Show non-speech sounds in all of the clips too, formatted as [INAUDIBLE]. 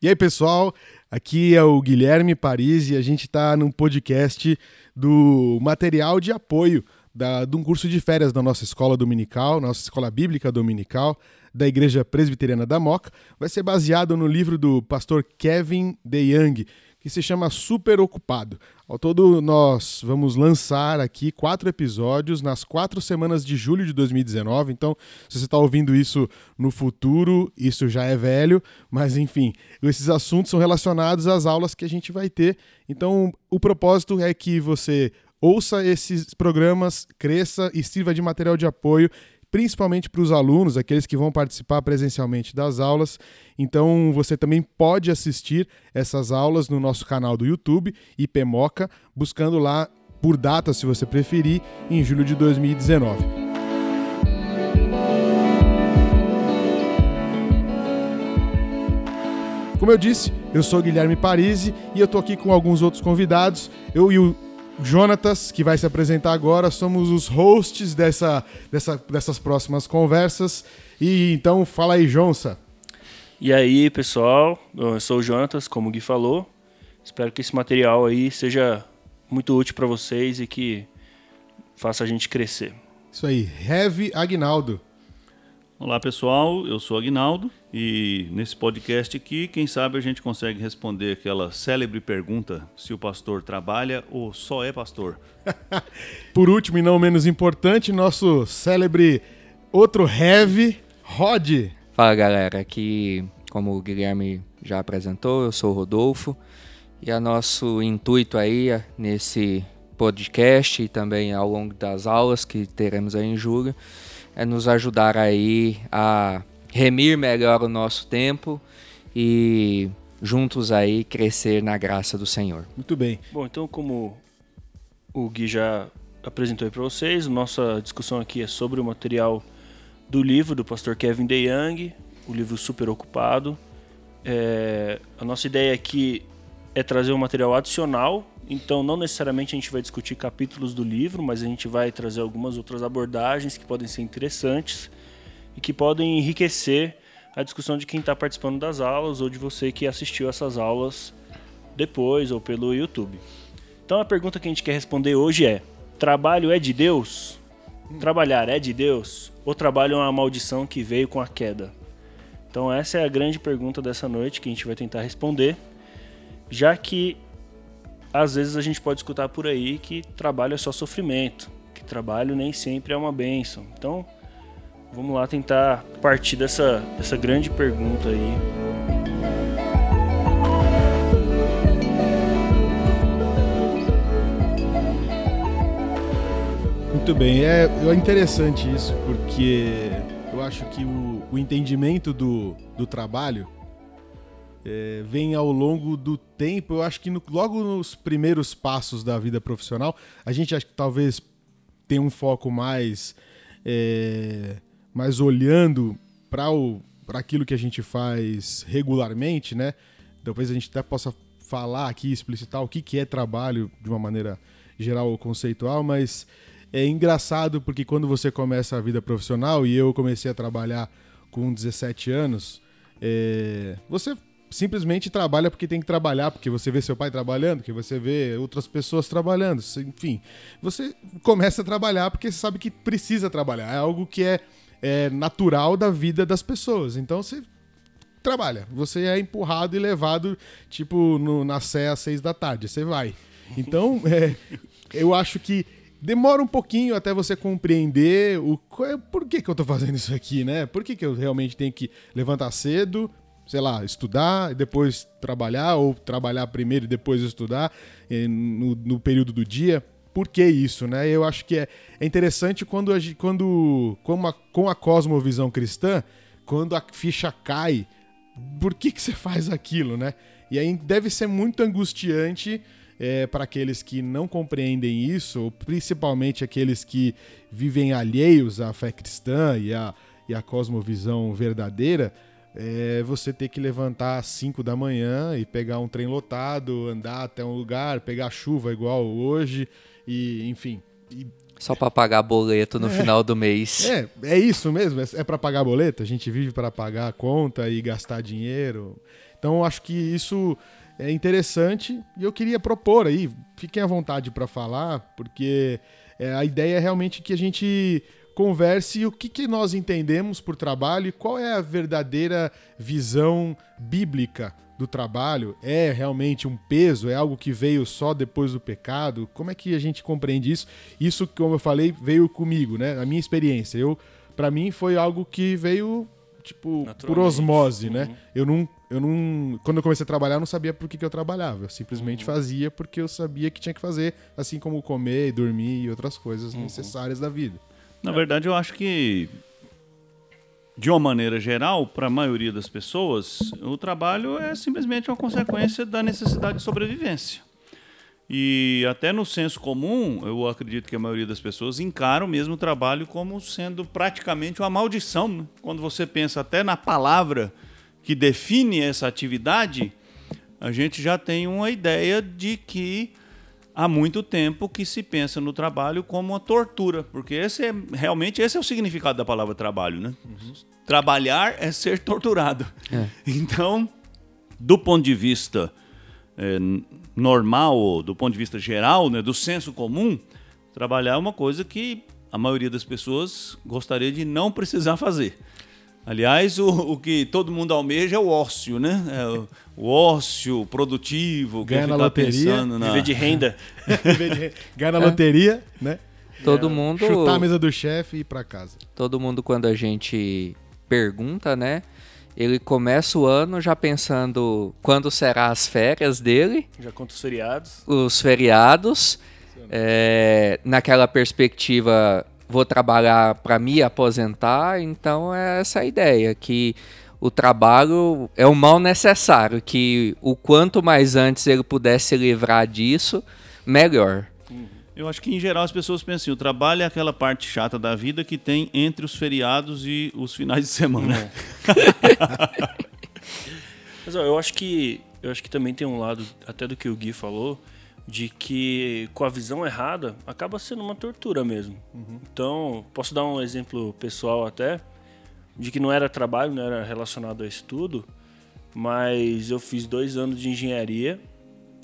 E aí, pessoal, aqui é o Guilherme Paris e a gente está num podcast do material de apoio da, de um curso de férias da nossa escola dominical, nossa escola bíblica dominical, da Igreja Presbiteriana da Moca. Vai ser baseado no livro do pastor Kevin DeYoung, que se chama Super Ocupado. Ao todo, nós vamos lançar aqui quatro episódios nas quatro semanas de julho de 2019. Então, se você está ouvindo isso no futuro, isso já é velho, mas enfim, esses assuntos são relacionados às aulas que a gente vai ter. Então, o propósito é que você ouça esses programas, cresça e sirva de material de apoio principalmente para os alunos, aqueles que vão participar presencialmente das aulas. Então você também pode assistir essas aulas no nosso canal do YouTube, IPMoca, buscando lá por data, se você preferir, em julho de 2019. Como eu disse, eu sou Guilherme Parisi e eu estou aqui com alguns outros convidados. Eu e o Jonatas, que vai se apresentar agora, somos os hosts dessa, dessa, dessas próximas conversas. E então, fala aí, Jonsa. E aí, pessoal, eu sou o Jonatas, como o Gui falou. Espero que esse material aí seja muito útil para vocês e que faça a gente crescer. Isso aí, Heavy Agnaldo. Olá pessoal, eu sou Agnaldo e nesse podcast aqui, quem sabe a gente consegue responder aquela célebre pergunta se o pastor trabalha ou só é pastor. [LAUGHS] Por último e não menos importante, nosso célebre outro heavy, Rod. Fala galera, aqui como o Guilherme já apresentou, eu sou o Rodolfo e a nosso intuito aí nesse podcast e também ao longo das aulas que teremos aí em julho é nos ajudar aí a remir melhor o nosso tempo e juntos aí crescer na graça do Senhor. Muito bem. Bom, então como o Gui já apresentou para vocês, nossa discussão aqui é sobre o material do livro do pastor Kevin DeYoung, o livro Super Ocupado. É, a nossa ideia aqui é trazer um material adicional então, não necessariamente a gente vai discutir capítulos do livro, mas a gente vai trazer algumas outras abordagens que podem ser interessantes e que podem enriquecer a discussão de quem está participando das aulas ou de você que assistiu essas aulas depois ou pelo YouTube. Então, a pergunta que a gente quer responder hoje é: trabalho é de Deus? Trabalhar é de Deus? Ou trabalho é uma maldição que veio com a queda? Então, essa é a grande pergunta dessa noite que a gente vai tentar responder, já que às vezes a gente pode escutar por aí que trabalho é só sofrimento, que trabalho nem sempre é uma benção. Então, vamos lá tentar partir dessa, dessa grande pergunta aí. Muito bem, é, é interessante isso, porque eu acho que o, o entendimento do, do trabalho é, vem ao longo do tempo. Eu acho que no, logo nos primeiros passos da vida profissional, a gente acho que talvez tenha um foco mais, é, mais olhando para aquilo que a gente faz regularmente, né? Talvez a gente até possa falar aqui, explicitar o que, que é trabalho de uma maneira geral ou conceitual, mas é engraçado porque quando você começa a vida profissional, e eu comecei a trabalhar com 17 anos, é, você simplesmente trabalha porque tem que trabalhar, porque você vê seu pai trabalhando, que você vê outras pessoas trabalhando, enfim. Você começa a trabalhar porque você sabe que precisa trabalhar. É algo que é, é natural da vida das pessoas. Então você trabalha. Você é empurrado e levado, tipo, no, na sé às seis da tarde. Você vai. Então, [LAUGHS] é, eu acho que demora um pouquinho até você compreender o por que, que eu tô fazendo isso aqui, né? Por que, que eu realmente tenho que levantar cedo, sei lá, estudar e depois trabalhar, ou trabalhar primeiro e depois estudar no, no período do dia. Por que isso, né? Eu acho que é, é interessante quando, a, quando com, a, com a cosmovisão cristã, quando a ficha cai, por que, que você faz aquilo, né? E aí deve ser muito angustiante é, para aqueles que não compreendem isso, principalmente aqueles que vivem alheios à fé cristã e à, e à cosmovisão verdadeira, é você ter que levantar às 5 da manhã e pegar um trem lotado, andar até um lugar, pegar chuva igual hoje, e enfim. E... Só para pagar boleto no é, final do mês. É, é isso mesmo, é, é para pagar boleto. A gente vive para pagar a conta e gastar dinheiro. Então, acho que isso é interessante e eu queria propor aí, fiquem à vontade para falar, porque é, a ideia é realmente que a gente converse o que, que nós entendemos por trabalho e qual é a verdadeira visão bíblica do trabalho. É realmente um peso? É algo que veio só depois do pecado? Como é que a gente compreende isso? Isso, como eu falei, veio comigo, né? A minha experiência. Eu, para mim, foi algo que veio tipo por osmose, né? uhum. né? Eu não, eu não, quando eu comecei a trabalhar, eu não sabia por que, que eu trabalhava. Eu simplesmente uhum. fazia porque eu sabia que tinha que fazer, assim como comer, dormir e outras coisas uhum. necessárias da vida. Na verdade, eu acho que, de uma maneira geral, para a maioria das pessoas, o trabalho é simplesmente uma consequência da necessidade de sobrevivência. E até no senso comum, eu acredito que a maioria das pessoas encaram mesmo o trabalho como sendo praticamente uma maldição. Né? Quando você pensa até na palavra que define essa atividade, a gente já tem uma ideia de que há muito tempo que se pensa no trabalho como uma tortura, porque esse é realmente esse é o significado da palavra trabalho, né? Uhum. Trabalhar é ser torturado. É. [LAUGHS] Então, do ponto de vista é, normal, do ponto de vista geral, né, do senso comum, trabalhar é uma coisa que a maioria das pessoas gostaria de não precisar fazer. Aliás, o, o que todo mundo almeja é o ócio, né? É o, o ócio produtivo, ganha na loteria, na... viver de renda. [LAUGHS] ganha na é. loteria, né? Todo é. mundo chutar a mesa do chefe e ir para casa. Todo mundo quando a gente pergunta, né? Ele começa o ano já pensando quando será as férias dele. Já conta os feriados. Os feriados. É, naquela perspectiva vou trabalhar para me aposentar, então é essa a ideia, que o trabalho é um mal necessário, que o quanto mais antes ele pudesse se livrar disso, melhor. Eu acho que em geral as pessoas pensam assim, o trabalho é aquela parte chata da vida que tem entre os feriados e os finais de semana. É. [LAUGHS] Mas ó, eu acho que eu acho que também tem um lado até do que o Gui falou, de que com a visão errada acaba sendo uma tortura mesmo. Uhum. Então, posso dar um exemplo pessoal até, de que não era trabalho, não era relacionado a estudo, mas eu fiz dois anos de engenharia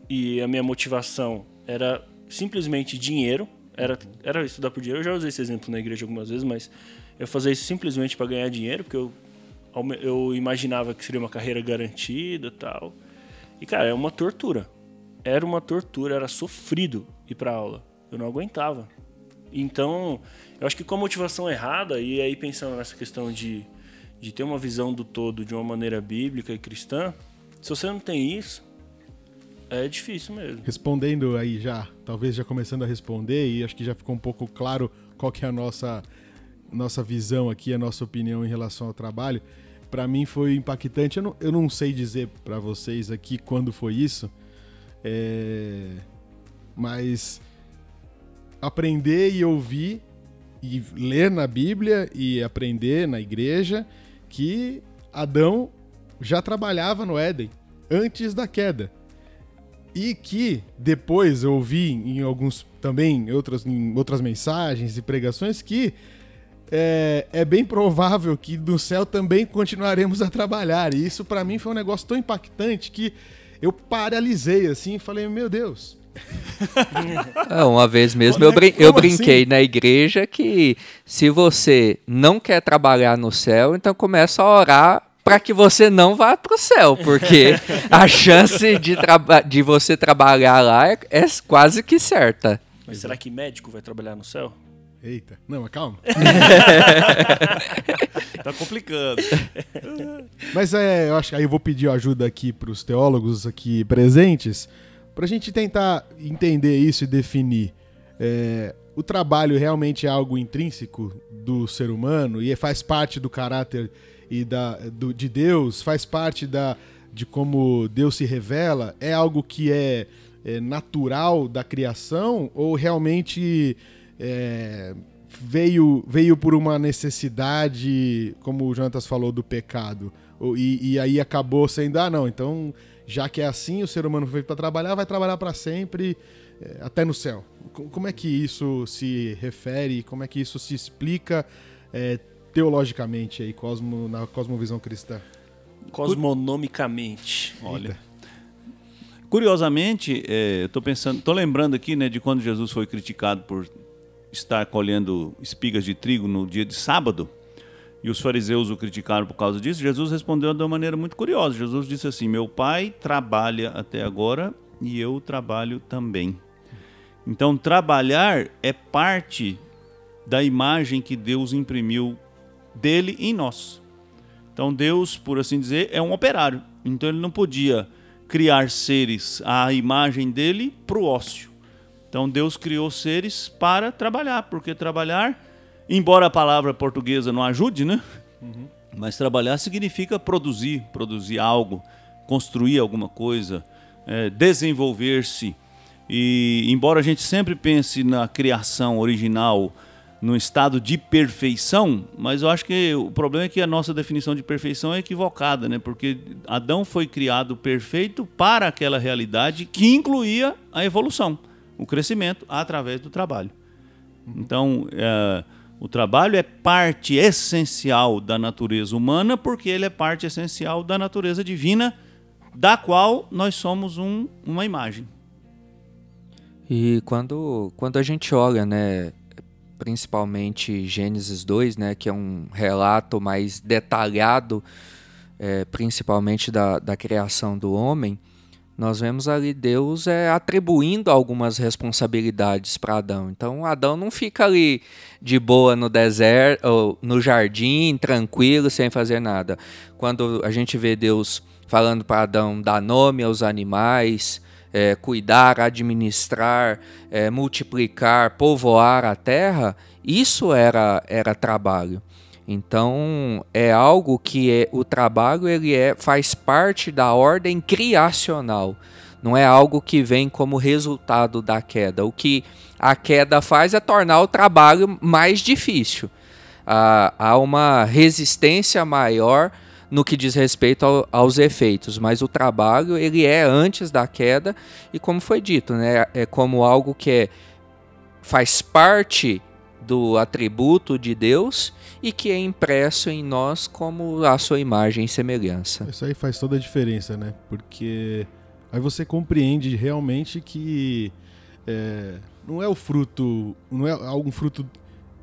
e a minha motivação era simplesmente dinheiro, era, era estudar por dinheiro. Eu já usei esse exemplo na igreja algumas vezes, mas eu fazia isso simplesmente para ganhar dinheiro, porque eu, eu imaginava que seria uma carreira garantida tal. E, cara, é uma tortura era uma tortura, era sofrido ir para aula. Eu não aguentava. Então, eu acho que com a motivação errada, e aí pensando nessa questão de, de ter uma visão do todo de uma maneira bíblica e cristã, se você não tem isso, é difícil mesmo. Respondendo aí já, talvez já começando a responder, e acho que já ficou um pouco claro qual que é a nossa, nossa visão aqui, a nossa opinião em relação ao trabalho. Para mim foi impactante. Eu não, eu não sei dizer para vocês aqui quando foi isso, é... Mas aprender e ouvir e ler na Bíblia e aprender na igreja que Adão já trabalhava no Éden antes da queda. E que depois eu ouvi em alguns também outras, em outras mensagens e pregações que é, é, bem provável que no céu também continuaremos a trabalhar. E isso para mim foi um negócio tão impactante que eu paralisei assim e falei, meu Deus. É, uma vez mesmo eu, brin eu brinquei assim? na igreja que se você não quer trabalhar no céu, então começa a orar para que você não vá para o céu, porque a [LAUGHS] chance de, de você trabalhar lá é, é quase que certa. Mas será que médico vai trabalhar no céu? Eita, não, mas calma. [LAUGHS] tá complicando. Mas é, eu acho que aí eu vou pedir ajuda aqui para os teólogos aqui presentes, para a gente tentar entender isso e definir. É, o trabalho realmente é algo intrínseco do ser humano e faz parte do caráter e da, do, de Deus, faz parte da, de como Deus se revela, é algo que é, é natural da criação ou realmente é, veio, veio por uma necessidade, como o Jantas falou, do pecado. E, e, aí acabou sendo, ah, não, então, já que é assim, o ser humano foi para trabalhar, vai trabalhar para sempre, é, até no céu. Como é que isso se refere, como é que isso se explica é, teologicamente aí, cosmo, na cosmovisão cristã? Cosmonomicamente. Olha. Curiosamente, é, eu pensando, estou lembrando aqui, né, de quando Jesus foi criticado por estar colhendo espigas de trigo no dia de sábado, e os fariseus o criticaram por causa disso. Jesus respondeu de uma maneira muito curiosa. Jesus disse assim: Meu pai trabalha até agora e eu trabalho também. Então, trabalhar é parte da imagem que Deus imprimiu dele em nós. Então, Deus, por assim dizer, é um operário. Então, ele não podia criar seres à imagem dele para o ócio. Então, Deus criou seres para trabalhar, porque trabalhar, embora a palavra portuguesa não ajude, né? Uhum. Mas trabalhar significa produzir, produzir algo, construir alguma coisa, é, desenvolver-se. E embora a gente sempre pense na criação original no estado de perfeição, mas eu acho que o problema é que a nossa definição de perfeição é equivocada, né? Porque Adão foi criado perfeito para aquela realidade que incluía a evolução, o crescimento através do trabalho. Então, é, o trabalho é parte essencial da natureza humana porque ele é parte essencial da natureza divina da qual nós somos um, uma imagem. E quando, quando a gente olha, né, principalmente Gênesis 2, né, que é um relato mais detalhado, é, principalmente da, da criação do homem, nós vemos ali Deus é, atribuindo algumas responsabilidades para Adão. Então Adão não fica ali de boa no deserto, no jardim, tranquilo, sem fazer nada. Quando a gente vê Deus falando para Adão dar nome aos animais, é, cuidar, administrar, é, multiplicar, povoar a terra, isso era, era trabalho. Então é algo que é, o trabalho ele é, faz parte da ordem criacional. Não é algo que vem como resultado da queda. O que a queda faz é tornar o trabalho mais difícil. Ah, há uma resistência maior no que diz respeito ao, aos efeitos, mas o trabalho ele é antes da queda e como foi dito, né, é como algo que é, faz parte do atributo de Deus e que é impresso em nós como a sua imagem e semelhança. Isso aí faz toda a diferença, né? Porque aí você compreende realmente que é, não é o fruto, não é algum fruto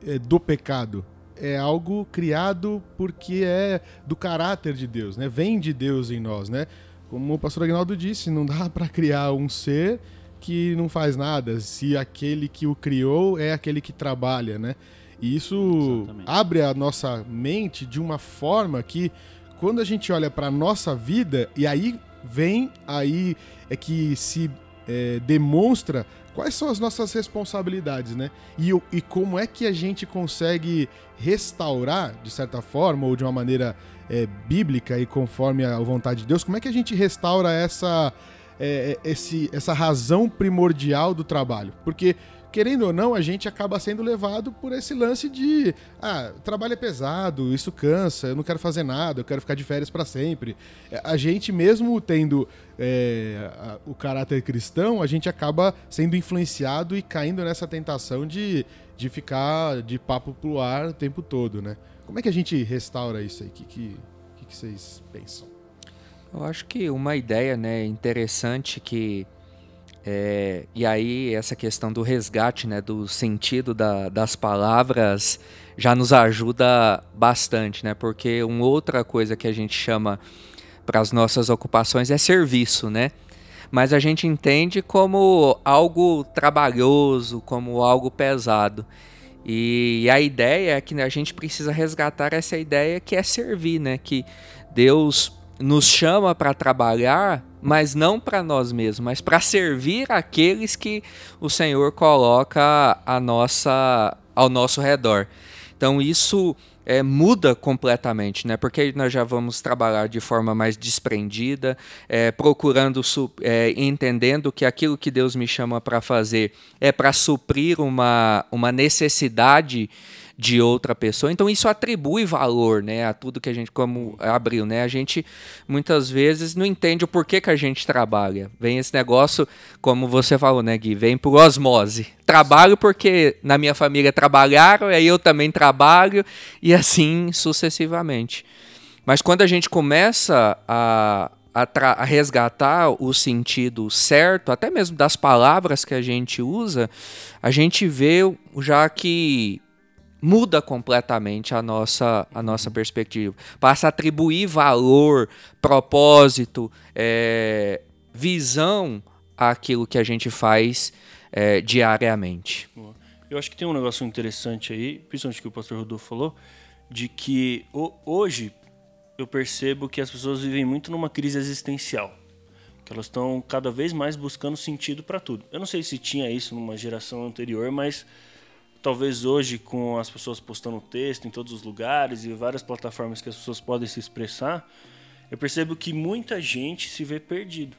é, do pecado, é algo criado porque é do caráter de Deus, né? Vem de Deus em nós, né? Como o pastor Agnaldo disse, não dá para criar um ser que não faz nada, se aquele que o criou é aquele que trabalha, né? E isso Exatamente. abre a nossa mente de uma forma que quando a gente olha para nossa vida e aí vem aí é que se é, demonstra quais são as nossas responsabilidades, né? E, e como é que a gente consegue restaurar, de certa forma, ou de uma maneira é, bíblica e conforme a vontade de Deus, como é que a gente restaura essa, é, é esse, essa razão primordial do trabalho? Porque querendo ou não, a gente acaba sendo levado por esse lance de ah, trabalho é pesado, isso cansa, eu não quero fazer nada, eu quero ficar de férias para sempre. É, a gente, mesmo tendo é, a, o caráter cristão, a gente acaba sendo influenciado e caindo nessa tentação de, de ficar de papo pro ar o tempo todo, né? Como é que a gente restaura isso aí? O que, que, que, que vocês pensam? Eu acho que uma ideia né, interessante que é, e aí essa questão do resgate, né, do sentido da, das palavras já nos ajuda bastante, né? Porque uma outra coisa que a gente chama para as nossas ocupações é serviço, né? Mas a gente entende como algo trabalhoso, como algo pesado. E a ideia é que a gente precisa resgatar essa ideia que é servir, né? Que Deus nos chama para trabalhar, mas não para nós mesmos, mas para servir aqueles que o Senhor coloca a nossa, ao nosso redor. Então isso é, muda completamente, né? Porque nós já vamos trabalhar de forma mais desprendida, é, procurando, é, entendendo que aquilo que Deus me chama para fazer é para suprir uma, uma necessidade de outra pessoa. Então isso atribui valor, né, a tudo que a gente como abriu, né? A gente muitas vezes não entende o porquê que a gente trabalha. Vem esse negócio, como você falou, né, Gui, vem por osmose. Trabalho porque na minha família trabalharam, aí eu também trabalho e assim sucessivamente. Mas quando a gente começa a, a, a, resgatar o sentido certo, até mesmo das palavras que a gente usa, a gente vê já que muda completamente a nossa, a nossa perspectiva. Passa a atribuir valor, propósito, é, visão àquilo que a gente faz é, diariamente. Eu acho que tem um negócio interessante aí, principalmente que o pastor Rodolfo falou, de que hoje eu percebo que as pessoas vivem muito numa crise existencial. Que elas estão cada vez mais buscando sentido para tudo. Eu não sei se tinha isso numa geração anterior, mas talvez hoje, com as pessoas postando texto em todos os lugares e várias plataformas que as pessoas podem se expressar, eu percebo que muita gente se vê perdido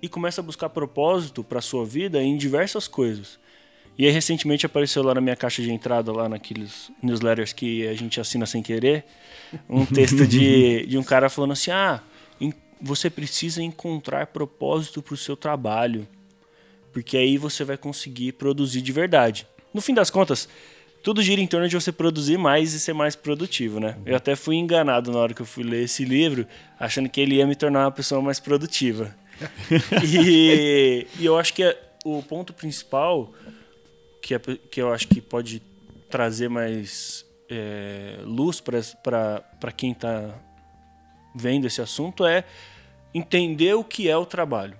e começa a buscar propósito para sua vida em diversas coisas. E aí, recentemente apareceu lá na minha caixa de entrada, lá naqueles newsletters que a gente assina sem querer, um texto de, [LAUGHS] de um cara falando assim: ah, você precisa encontrar propósito para o seu trabalho, porque aí você vai conseguir produzir de verdade no fim das contas, tudo gira em torno de você produzir mais e ser mais produtivo, né? Eu até fui enganado na hora que eu fui ler esse livro, achando que ele ia me tornar uma pessoa mais produtiva. [LAUGHS] e, e, eu acho que é, o ponto principal que, é, que eu acho que pode trazer mais é, luz para quem está vendo esse assunto é entender o que é o trabalho.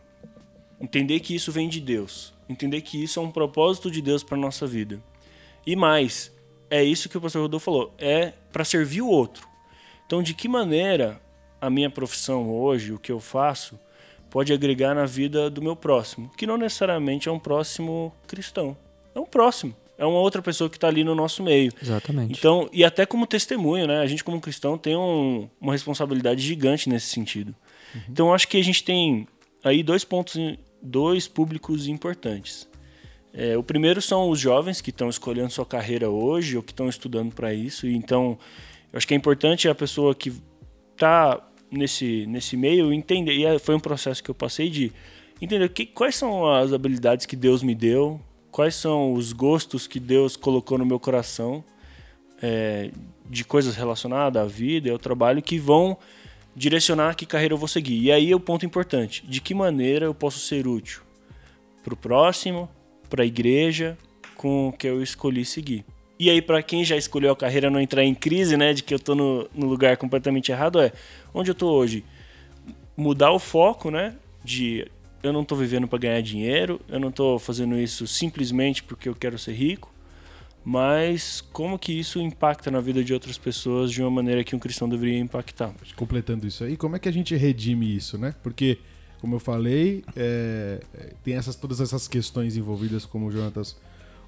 Entender que isso vem de Deus entender que isso é um propósito de Deus para nossa vida. E mais, é isso que o pastor Rodolfo falou, é para servir o outro. Então, de que maneira a minha profissão hoje, o que eu faço, pode agregar na vida do meu próximo, que não necessariamente é um próximo cristão, é um próximo, é uma outra pessoa que está ali no nosso meio. Exatamente. Então, e até como testemunho, né? A gente como cristão tem um, uma responsabilidade gigante nesse sentido. Uhum. Então, acho que a gente tem aí dois pontos dois públicos importantes. É, o primeiro são os jovens que estão escolhendo sua carreira hoje ou que estão estudando para isso. Então, eu acho que é importante a pessoa que está nesse, nesse meio entender. E é, foi um processo que eu passei de entender que, quais são as habilidades que Deus me deu, quais são os gostos que Deus colocou no meu coração é, de coisas relacionadas à vida e ao trabalho que vão direcionar que carreira eu vou seguir. E aí é o ponto importante: de que maneira eu posso ser útil para o próximo, para a igreja, com o que eu escolhi seguir. E aí, para quem já escolheu a carreira não entrar em crise, né, de que eu estou no, no, lugar completamente errado, é onde eu estou hoje. Mudar o foco, né, de eu não estou vivendo para ganhar dinheiro, eu não estou fazendo isso simplesmente porque eu quero ser rico, mas como que isso impacta na vida de outras pessoas de uma maneira que um cristão deveria impactar. Completando isso aí, como é que a gente redime isso, né? Porque, como eu falei, é, tem essas, todas essas questões envolvidas, como o Jonatas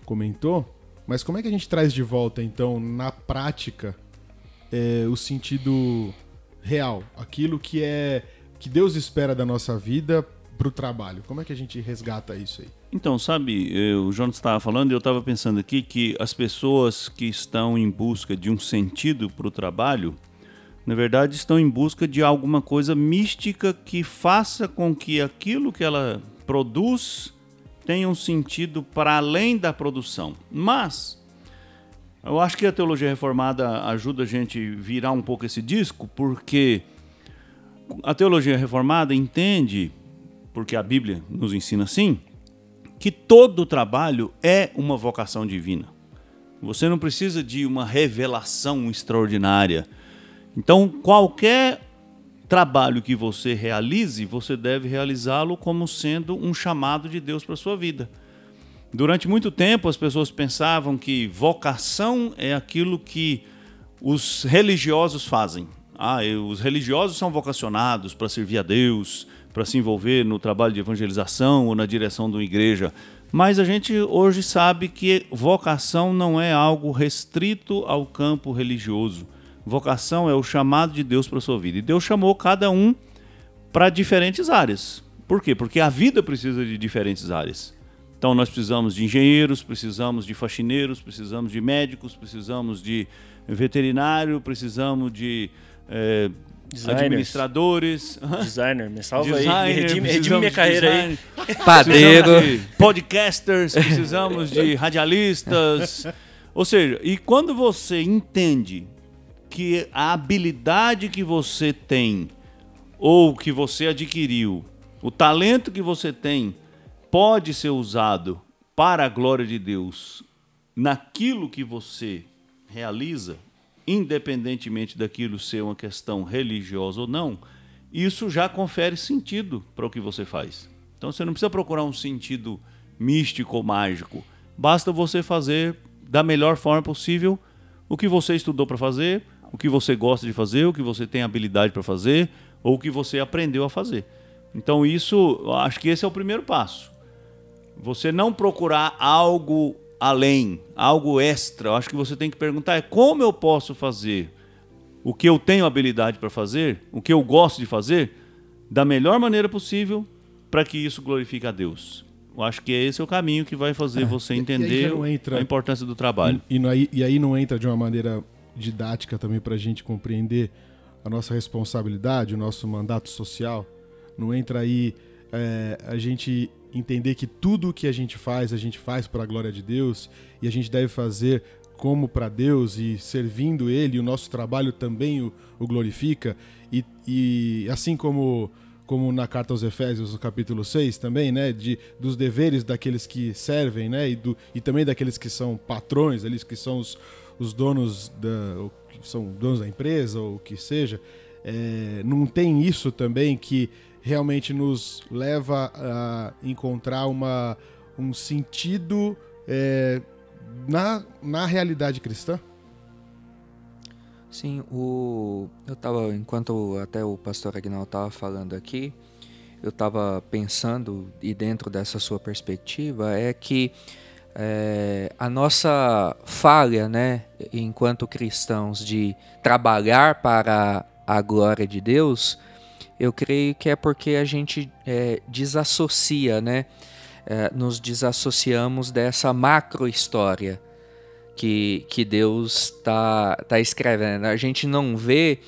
comentou, mas como é que a gente traz de volta, então, na prática, é, o sentido real, aquilo que é que Deus espera da nossa vida para o trabalho? Como é que a gente resgata isso aí? Então, sabe, eu, o Jonas estava falando e eu estava pensando aqui que as pessoas que estão em busca de um sentido para o trabalho, na verdade, estão em busca de alguma coisa mística que faça com que aquilo que ela produz tenha um sentido para além da produção. Mas eu acho que a teologia reformada ajuda a gente virar um pouco esse disco, porque a teologia reformada entende, porque a Bíblia nos ensina assim, que todo trabalho é uma vocação divina. Você não precisa de uma revelação extraordinária. Então, qualquer trabalho que você realize, você deve realizá-lo como sendo um chamado de Deus para a sua vida. Durante muito tempo, as pessoas pensavam que vocação é aquilo que os religiosos fazem. Ah, os religiosos são vocacionados para servir a Deus, para se envolver no trabalho de evangelização ou na direção de uma igreja. Mas a gente hoje sabe que vocação não é algo restrito ao campo religioso. Vocação é o chamado de Deus para a sua vida. E Deus chamou cada um para diferentes áreas. Por quê? Porque a vida precisa de diferentes áreas. Então nós precisamos de engenheiros, precisamos de faxineiros, precisamos de médicos, precisamos de veterinário, precisamos de é, Designers. administradores. Designer, me salva Designer, aí. Me redime, redime minha carreira aí. Padeiro. podcasters, precisamos de radialistas. Ou seja, e quando você entende que a habilidade que você tem ou que você adquiriu, o talento que você tem, pode ser usado para a glória de Deus naquilo que você realiza, independentemente daquilo ser uma questão religiosa ou não, isso já confere sentido para o que você faz. Então você não precisa procurar um sentido místico ou mágico. Basta você fazer da melhor forma possível o que você estudou para fazer, o que você gosta de fazer, o que você tem habilidade para fazer, ou o que você aprendeu a fazer. Então isso, acho que esse é o primeiro passo. Você não procurar algo além, algo extra. Eu acho que você tem que perguntar é como eu posso fazer o que eu tenho habilidade para fazer, o que eu gosto de fazer, da melhor maneira possível para que isso glorifique a Deus. Eu acho que esse é o caminho que vai fazer é, você entender entra, a importância do trabalho. E, e, aí, e aí não entra de uma maneira didática também para a gente compreender a nossa responsabilidade, o nosso mandato social. Não entra aí é, a gente entender que tudo o que a gente faz, a gente faz para a glória de Deus e a gente deve fazer como para Deus e servindo Ele, o nosso trabalho também o, o glorifica. E, e, assim como, como na carta aos Efésios, no capítulo 6, também, né, de, dos deveres daqueles que servem, né, e, do, e também daqueles que são patrões, eles que são os, os donos da, são donos da empresa ou o que seja, é, não tem isso também que realmente nos leva a encontrar uma, um sentido é, na, na realidade cristã? Sim, o, eu estava, enquanto até o pastor Agnaldo estava falando aqui, eu estava pensando, e dentro dessa sua perspectiva, é que é, a nossa falha, né, enquanto cristãos, de trabalhar para a glória de Deus, eu creio que é porque a gente é, desassocia, né? É, nos desassociamos dessa macro história que, que Deus está tá escrevendo. A gente não vê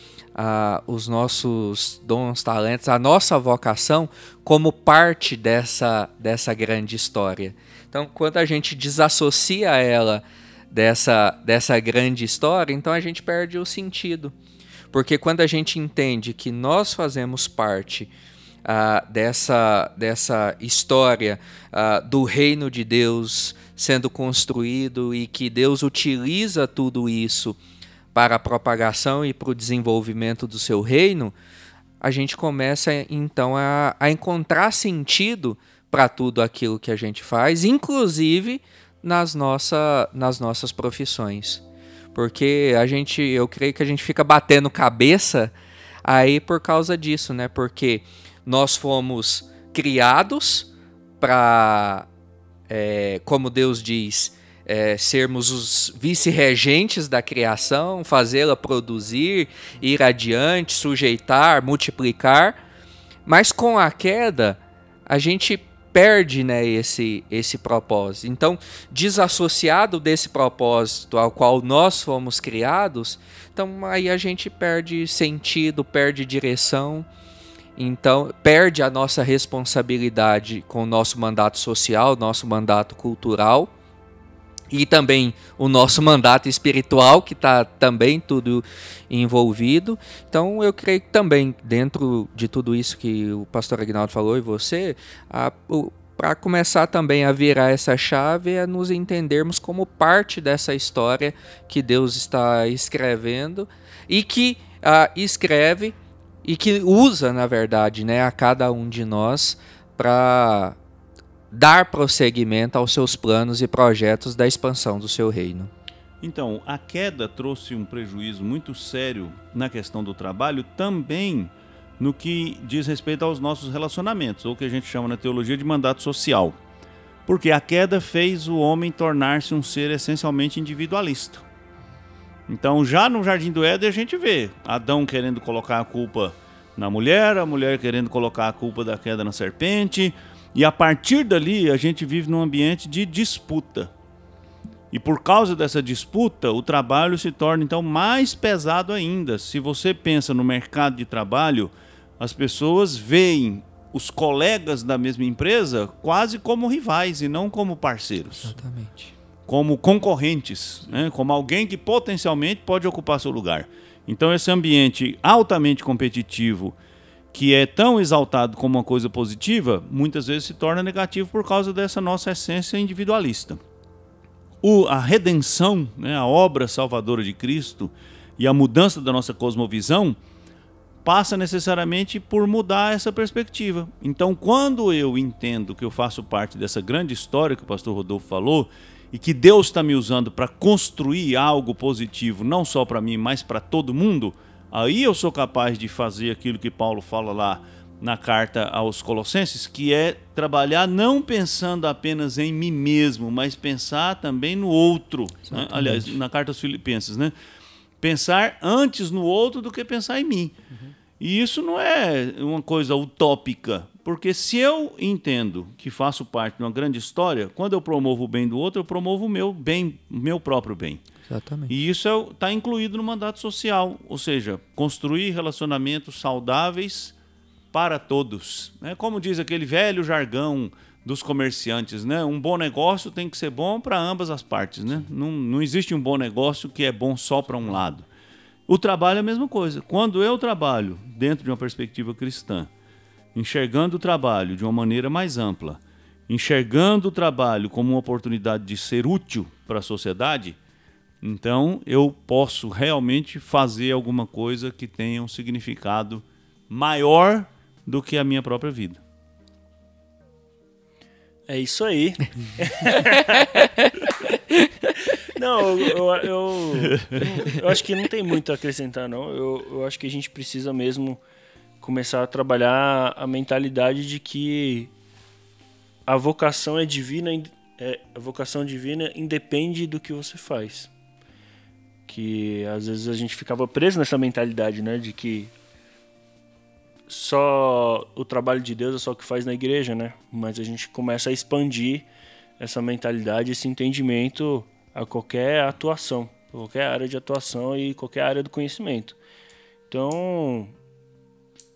os nossos dons, talentos, a nossa vocação como parte dessa, dessa grande história. Então, quando a gente desassocia ela dessa, dessa grande história, então a gente perde o sentido. Porque quando a gente entende que nós fazemos parte uh, dessa, dessa história uh, do reino de Deus sendo construído e que Deus utiliza tudo isso para a propagação e para o desenvolvimento do seu reino, a gente começa então a, a encontrar sentido para tudo aquilo que a gente faz, inclusive nas, nossa, nas nossas profissões. Porque a gente, eu creio que a gente fica batendo cabeça aí por causa disso, né? Porque nós fomos criados para, é, como Deus diz, é, sermos os vice-regentes da criação, fazê-la produzir, ir adiante, sujeitar, multiplicar. Mas com a queda, a gente perde né, esse, esse propósito. Então, desassociado desse propósito ao qual nós fomos criados, então aí a gente perde sentido, perde direção. Então, perde a nossa responsabilidade com o nosso mandato social, nosso mandato cultural e também o nosso mandato espiritual, que está também tudo envolvido. Então, eu creio que também, dentro de tudo isso que o pastor Agnaldo falou e você, para começar também a virar essa chave é nos entendermos como parte dessa história que Deus está escrevendo e que uh, escreve e que usa, na verdade, né, a cada um de nós para dar prosseguimento aos seus planos e projetos da expansão do seu reino. Então, a queda trouxe um prejuízo muito sério na questão do trabalho, também no que diz respeito aos nossos relacionamentos, ou que a gente chama na teologia de mandato social. Porque a queda fez o homem tornar-se um ser essencialmente individualista. Então, já no Jardim do Éden, a gente vê Adão querendo colocar a culpa na mulher, a mulher querendo colocar a culpa da queda na serpente, e a partir dali a gente vive num ambiente de disputa. E por causa dessa disputa, o trabalho se torna então mais pesado ainda. Se você pensa no mercado de trabalho, as pessoas veem os colegas da mesma empresa quase como rivais e não como parceiros. Exatamente. Como concorrentes, né? como alguém que potencialmente pode ocupar seu lugar. Então, esse ambiente altamente competitivo, que é tão exaltado como uma coisa positiva, muitas vezes se torna negativo por causa dessa nossa essência individualista. O, a redenção, né, a obra salvadora de Cristo e a mudança da nossa cosmovisão passa necessariamente por mudar essa perspectiva. Então, quando eu entendo que eu faço parte dessa grande história que o pastor Rodolfo falou e que Deus está me usando para construir algo positivo, não só para mim, mas para todo mundo, aí eu sou capaz de fazer aquilo que Paulo fala lá na carta aos Colossenses, que é trabalhar não pensando apenas em mim mesmo, mas pensar também no outro. Né? Aliás, na carta aos Filipenses, né? Pensar antes no outro do que pensar em mim. Uhum. E isso não é uma coisa utópica, porque se eu entendo que faço parte de uma grande história, quando eu promovo o bem do outro, eu promovo o meu bem, o meu próprio bem. Exatamente. E isso está é, incluído no mandato social, ou seja, construir relacionamentos saudáveis para todos. Né? Como diz aquele velho jargão dos comerciantes, né? Um bom negócio tem que ser bom para ambas as partes, né? Não, não existe um bom negócio que é bom só para um lado. O trabalho é a mesma coisa. Quando eu trabalho dentro de uma perspectiva cristã, enxergando o trabalho de uma maneira mais ampla, enxergando o trabalho como uma oportunidade de ser útil para a sociedade, então eu posso realmente fazer alguma coisa que tenha um significado maior do que a minha própria vida. É isso aí. [LAUGHS] Não, eu, eu, eu, acho que não tem muito a acrescentar, não. Eu, eu acho que a gente precisa mesmo começar a trabalhar a mentalidade de que a vocação é divina, é, a vocação divina independe do que você faz. Que às vezes a gente ficava preso nessa mentalidade, né? De que só o trabalho de Deus é só o que faz na igreja, né? Mas a gente começa a expandir essa mentalidade, esse entendimento a qualquer atuação, qualquer área de atuação e qualquer área do conhecimento. Então,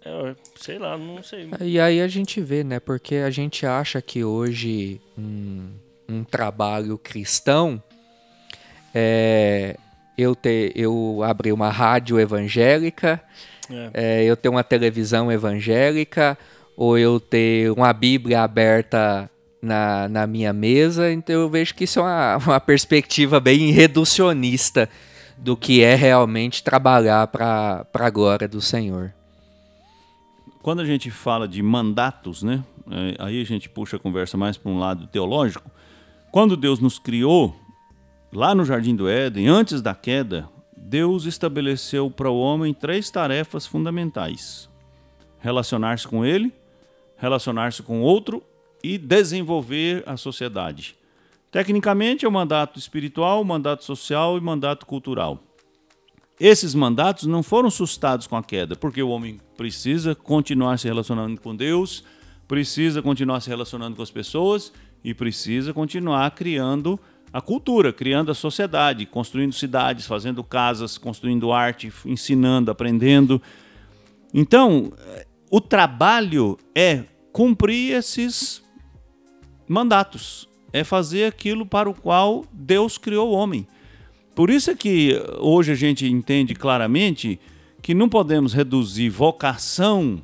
é, sei lá, não sei. E aí a gente vê, né? Porque a gente acha que hoje um, um trabalho cristão é eu ter eu abrir uma rádio evangélica, é. É, eu ter uma televisão evangélica, ou eu ter uma Bíblia aberta na, na minha mesa, então eu vejo que isso é uma, [LAUGHS] uma perspectiva bem reducionista do que é realmente trabalhar para a glória do Senhor. Quando a gente fala de mandatos, né? É, aí a gente puxa a conversa mais para um lado teológico. Quando Deus nos criou, lá no Jardim do Éden, antes da queda, Deus estabeleceu para o homem três tarefas fundamentais: relacionar-se com Ele, relacionar-se com outro e desenvolver a sociedade. Tecnicamente, é o mandato espiritual, mandato social e mandato cultural. Esses mandatos não foram sustados com a queda, porque o homem precisa continuar se relacionando com Deus, precisa continuar se relacionando com as pessoas e precisa continuar criando a cultura, criando a sociedade, construindo cidades, fazendo casas, construindo arte, ensinando, aprendendo. Então, o trabalho é cumprir esses mandatos. É fazer aquilo para o qual Deus criou o homem. Por isso é que hoje a gente entende claramente que não podemos reduzir vocação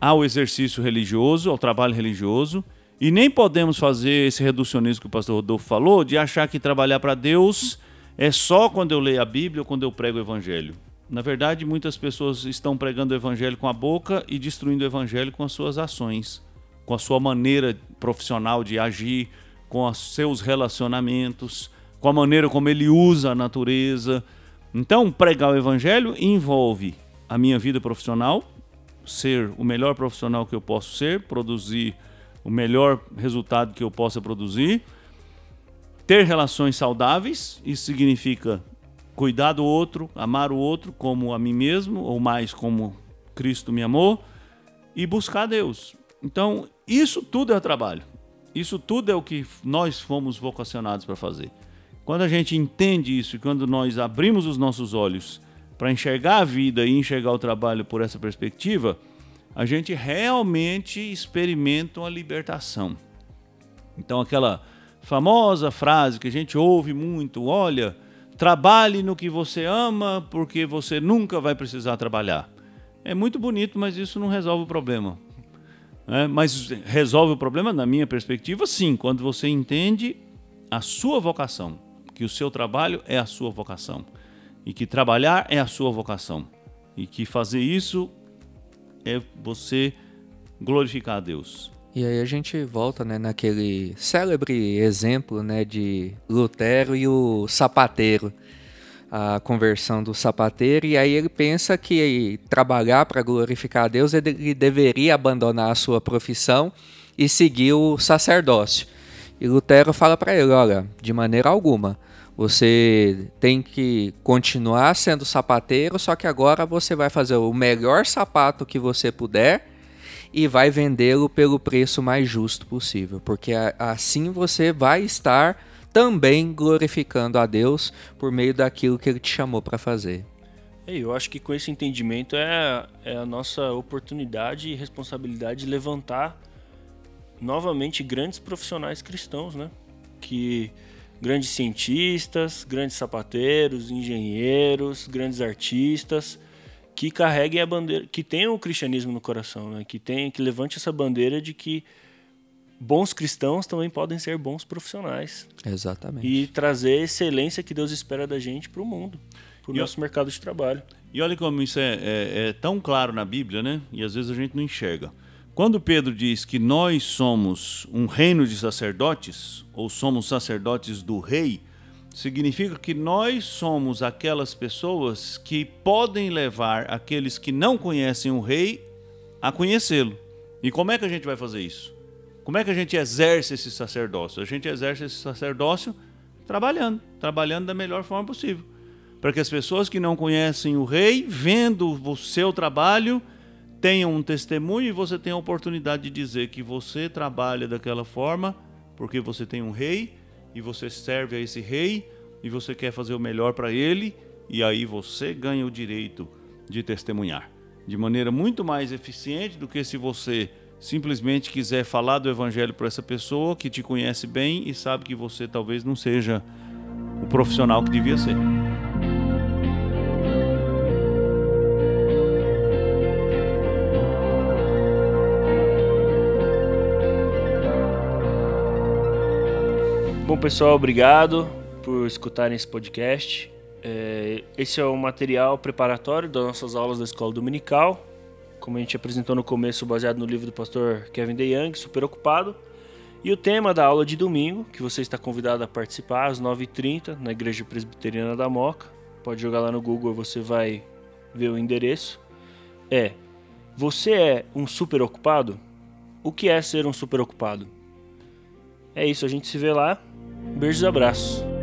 ao exercício religioso, ao trabalho religioso, e nem podemos fazer esse reducionismo que o pastor Rodolfo falou, de achar que trabalhar para Deus é só quando eu leio a Bíblia ou quando eu prego o Evangelho. Na verdade, muitas pessoas estão pregando o Evangelho com a boca e destruindo o Evangelho com as suas ações com a sua maneira profissional de agir, com os seus relacionamentos, com a maneira como ele usa a natureza. Então, pregar o evangelho envolve a minha vida profissional, ser o melhor profissional que eu posso ser, produzir o melhor resultado que eu possa produzir, ter relações saudáveis, isso significa cuidar do outro, amar o outro como a mim mesmo, ou mais como Cristo me amou, e buscar Deus. Então, isso tudo é trabalho. Isso tudo é o que nós fomos vocacionados para fazer. Quando a gente entende isso quando nós abrimos os nossos olhos para enxergar a vida e enxergar o trabalho por essa perspectiva, a gente realmente experimenta uma libertação. Então, aquela famosa frase que a gente ouve muito: olha, trabalhe no que você ama, porque você nunca vai precisar trabalhar. É muito bonito, mas isso não resolve o problema. É, mas resolve o problema, na minha perspectiva, sim, quando você entende a sua vocação, que o seu trabalho é a sua vocação, e que trabalhar é a sua vocação, e que fazer isso é você glorificar a Deus. E aí a gente volta né, naquele célebre exemplo né, de Lutero e o sapateiro a conversão do sapateiro e aí ele pensa que trabalhar para glorificar a Deus ele deveria abandonar a sua profissão e seguir o sacerdócio. E Lutero fala para ele, olha, de maneira alguma, você tem que continuar sendo sapateiro, só que agora você vai fazer o melhor sapato que você puder e vai vendê-lo pelo preço mais justo possível, porque assim você vai estar também glorificando a Deus por meio daquilo que Ele te chamou para fazer. Eu acho que com esse entendimento é, é a nossa oportunidade e responsabilidade de levantar novamente grandes profissionais cristãos, né? Que grandes cientistas, grandes sapateiros, engenheiros, grandes artistas que carreguem a bandeira, que tenham o cristianismo no coração, né? Que tem, que levante essa bandeira de que bons cristãos também podem ser bons profissionais. Exatamente. E trazer a excelência que Deus espera da gente para o mundo, para o nosso eu... mercado de trabalho. E olha como isso é, é, é, tão claro na Bíblia, né? E às vezes a gente não enxerga. Quando Pedro diz que nós somos um reino de sacerdotes, ou somos sacerdotes do rei, significa que nós somos aquelas pessoas que podem levar aqueles que não conhecem o rei a conhecê-lo. E como é que a gente vai fazer isso? Como é que a gente exerce esse sacerdócio? A gente exerce esse sacerdócio trabalhando, trabalhando da melhor forma possível. Para que as pessoas que não conhecem o rei, vendo o seu trabalho, tenham um testemunho e você tenha a oportunidade de dizer que você trabalha daquela forma porque você tem um rei e você serve a esse rei e você quer fazer o melhor para ele e aí você ganha o direito de testemunhar de maneira muito mais eficiente do que se você simplesmente quiser falar do evangelho para essa pessoa que te conhece bem e sabe que você talvez não seja o profissional que devia ser. Bom, pessoal, obrigado por escutarem esse podcast. É, esse é o material preparatório das nossas aulas da escola dominical como a gente apresentou no começo, baseado no livro do pastor Kevin DeYoung, Super Ocupado. E o tema da aula de domingo, que você está convidado a participar às 9h30 na Igreja Presbiteriana da Moca. Pode jogar lá no Google, você vai ver o endereço. É: Você é um super ocupado? O que é ser um super ocupado? É isso, a gente se vê lá. Beijos e abraços.